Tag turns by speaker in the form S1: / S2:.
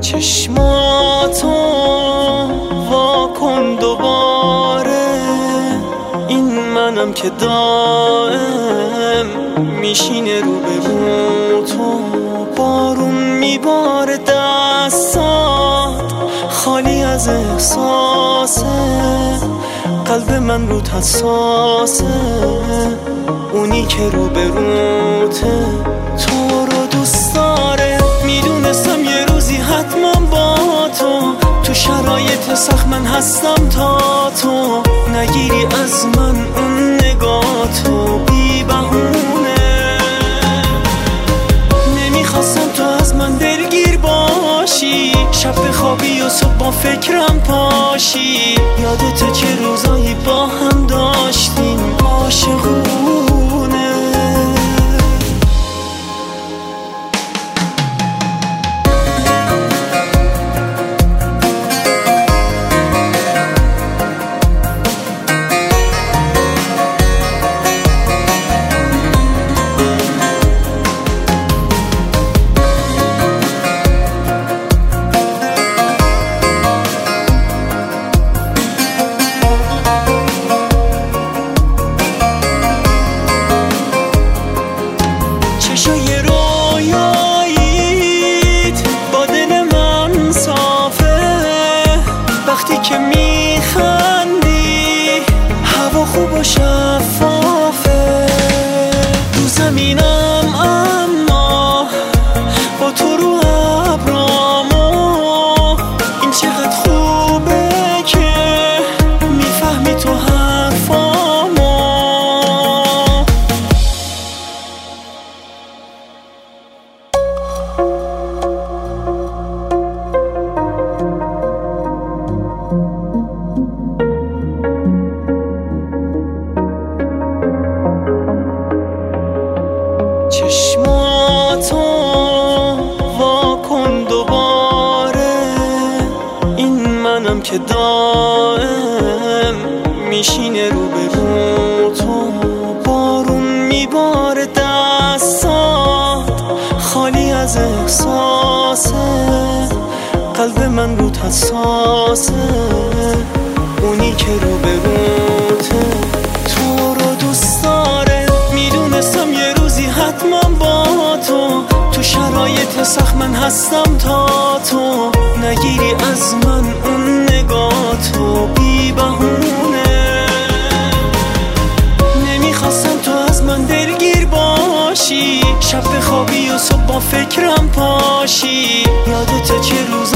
S1: چشماتو که دائم میشینه رو به تو بارون میباره دستات خالی از احساسه. قلب من رو حساسه اونی که رو به روته. تو رو دوست داره می‌دونستم یه روزی حتما با تو. تو شرایط سخت من هستم تا تو. نگیری از من اون صبح با فکرم پاشی. یادت چه روزایی با هم داشتیم. عاشقونه like you چشماتو واکن دوباره. این منم که دائم میشینه رو به تو. بارون میباره دستات خالی از احساسه. قلب من رو حساسه. اونی که رو به روته هستم تا تو نگیری از من اون نگاه تو. بی بهونه. نمی‌خواستم تو از من دلگیر باشی. شب خوابی و صبح با فکرم پاشی. یادت چه روز